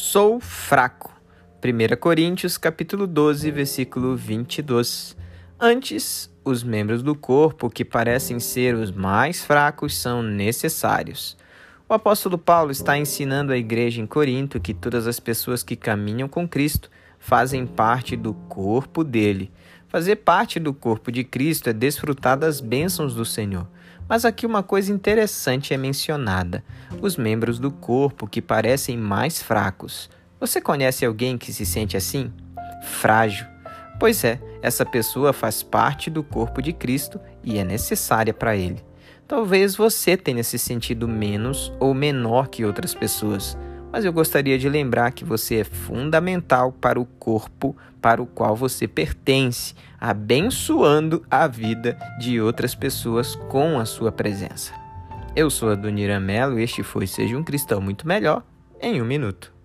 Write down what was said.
Sou fraco. 1 Coríntios capítulo 12, versículo 22. Antes, os membros do corpo que parecem ser os mais fracos são necessários. O apóstolo Paulo está ensinando à igreja em Corinto que todas as pessoas que caminham com Cristo fazem parte do corpo dele. Fazer parte do corpo de Cristo é desfrutar das bênçãos do Senhor. Mas aqui uma coisa interessante é mencionada: os membros do corpo que parecem mais fracos. Você conhece alguém que se sente assim? Frágil. Pois é, essa pessoa faz parte do corpo de Cristo e é necessária para ele. Talvez você tenha se sentido menos ou menor que outras pessoas, mas eu gostaria de lembrar que você é fundamental para o corpo para o qual você pertence, abençoando a vida de outras pessoas com a sua presença. Eu sou a Dunira Mello e este foi Seja um Cristão Muito Melhor em um Minuto.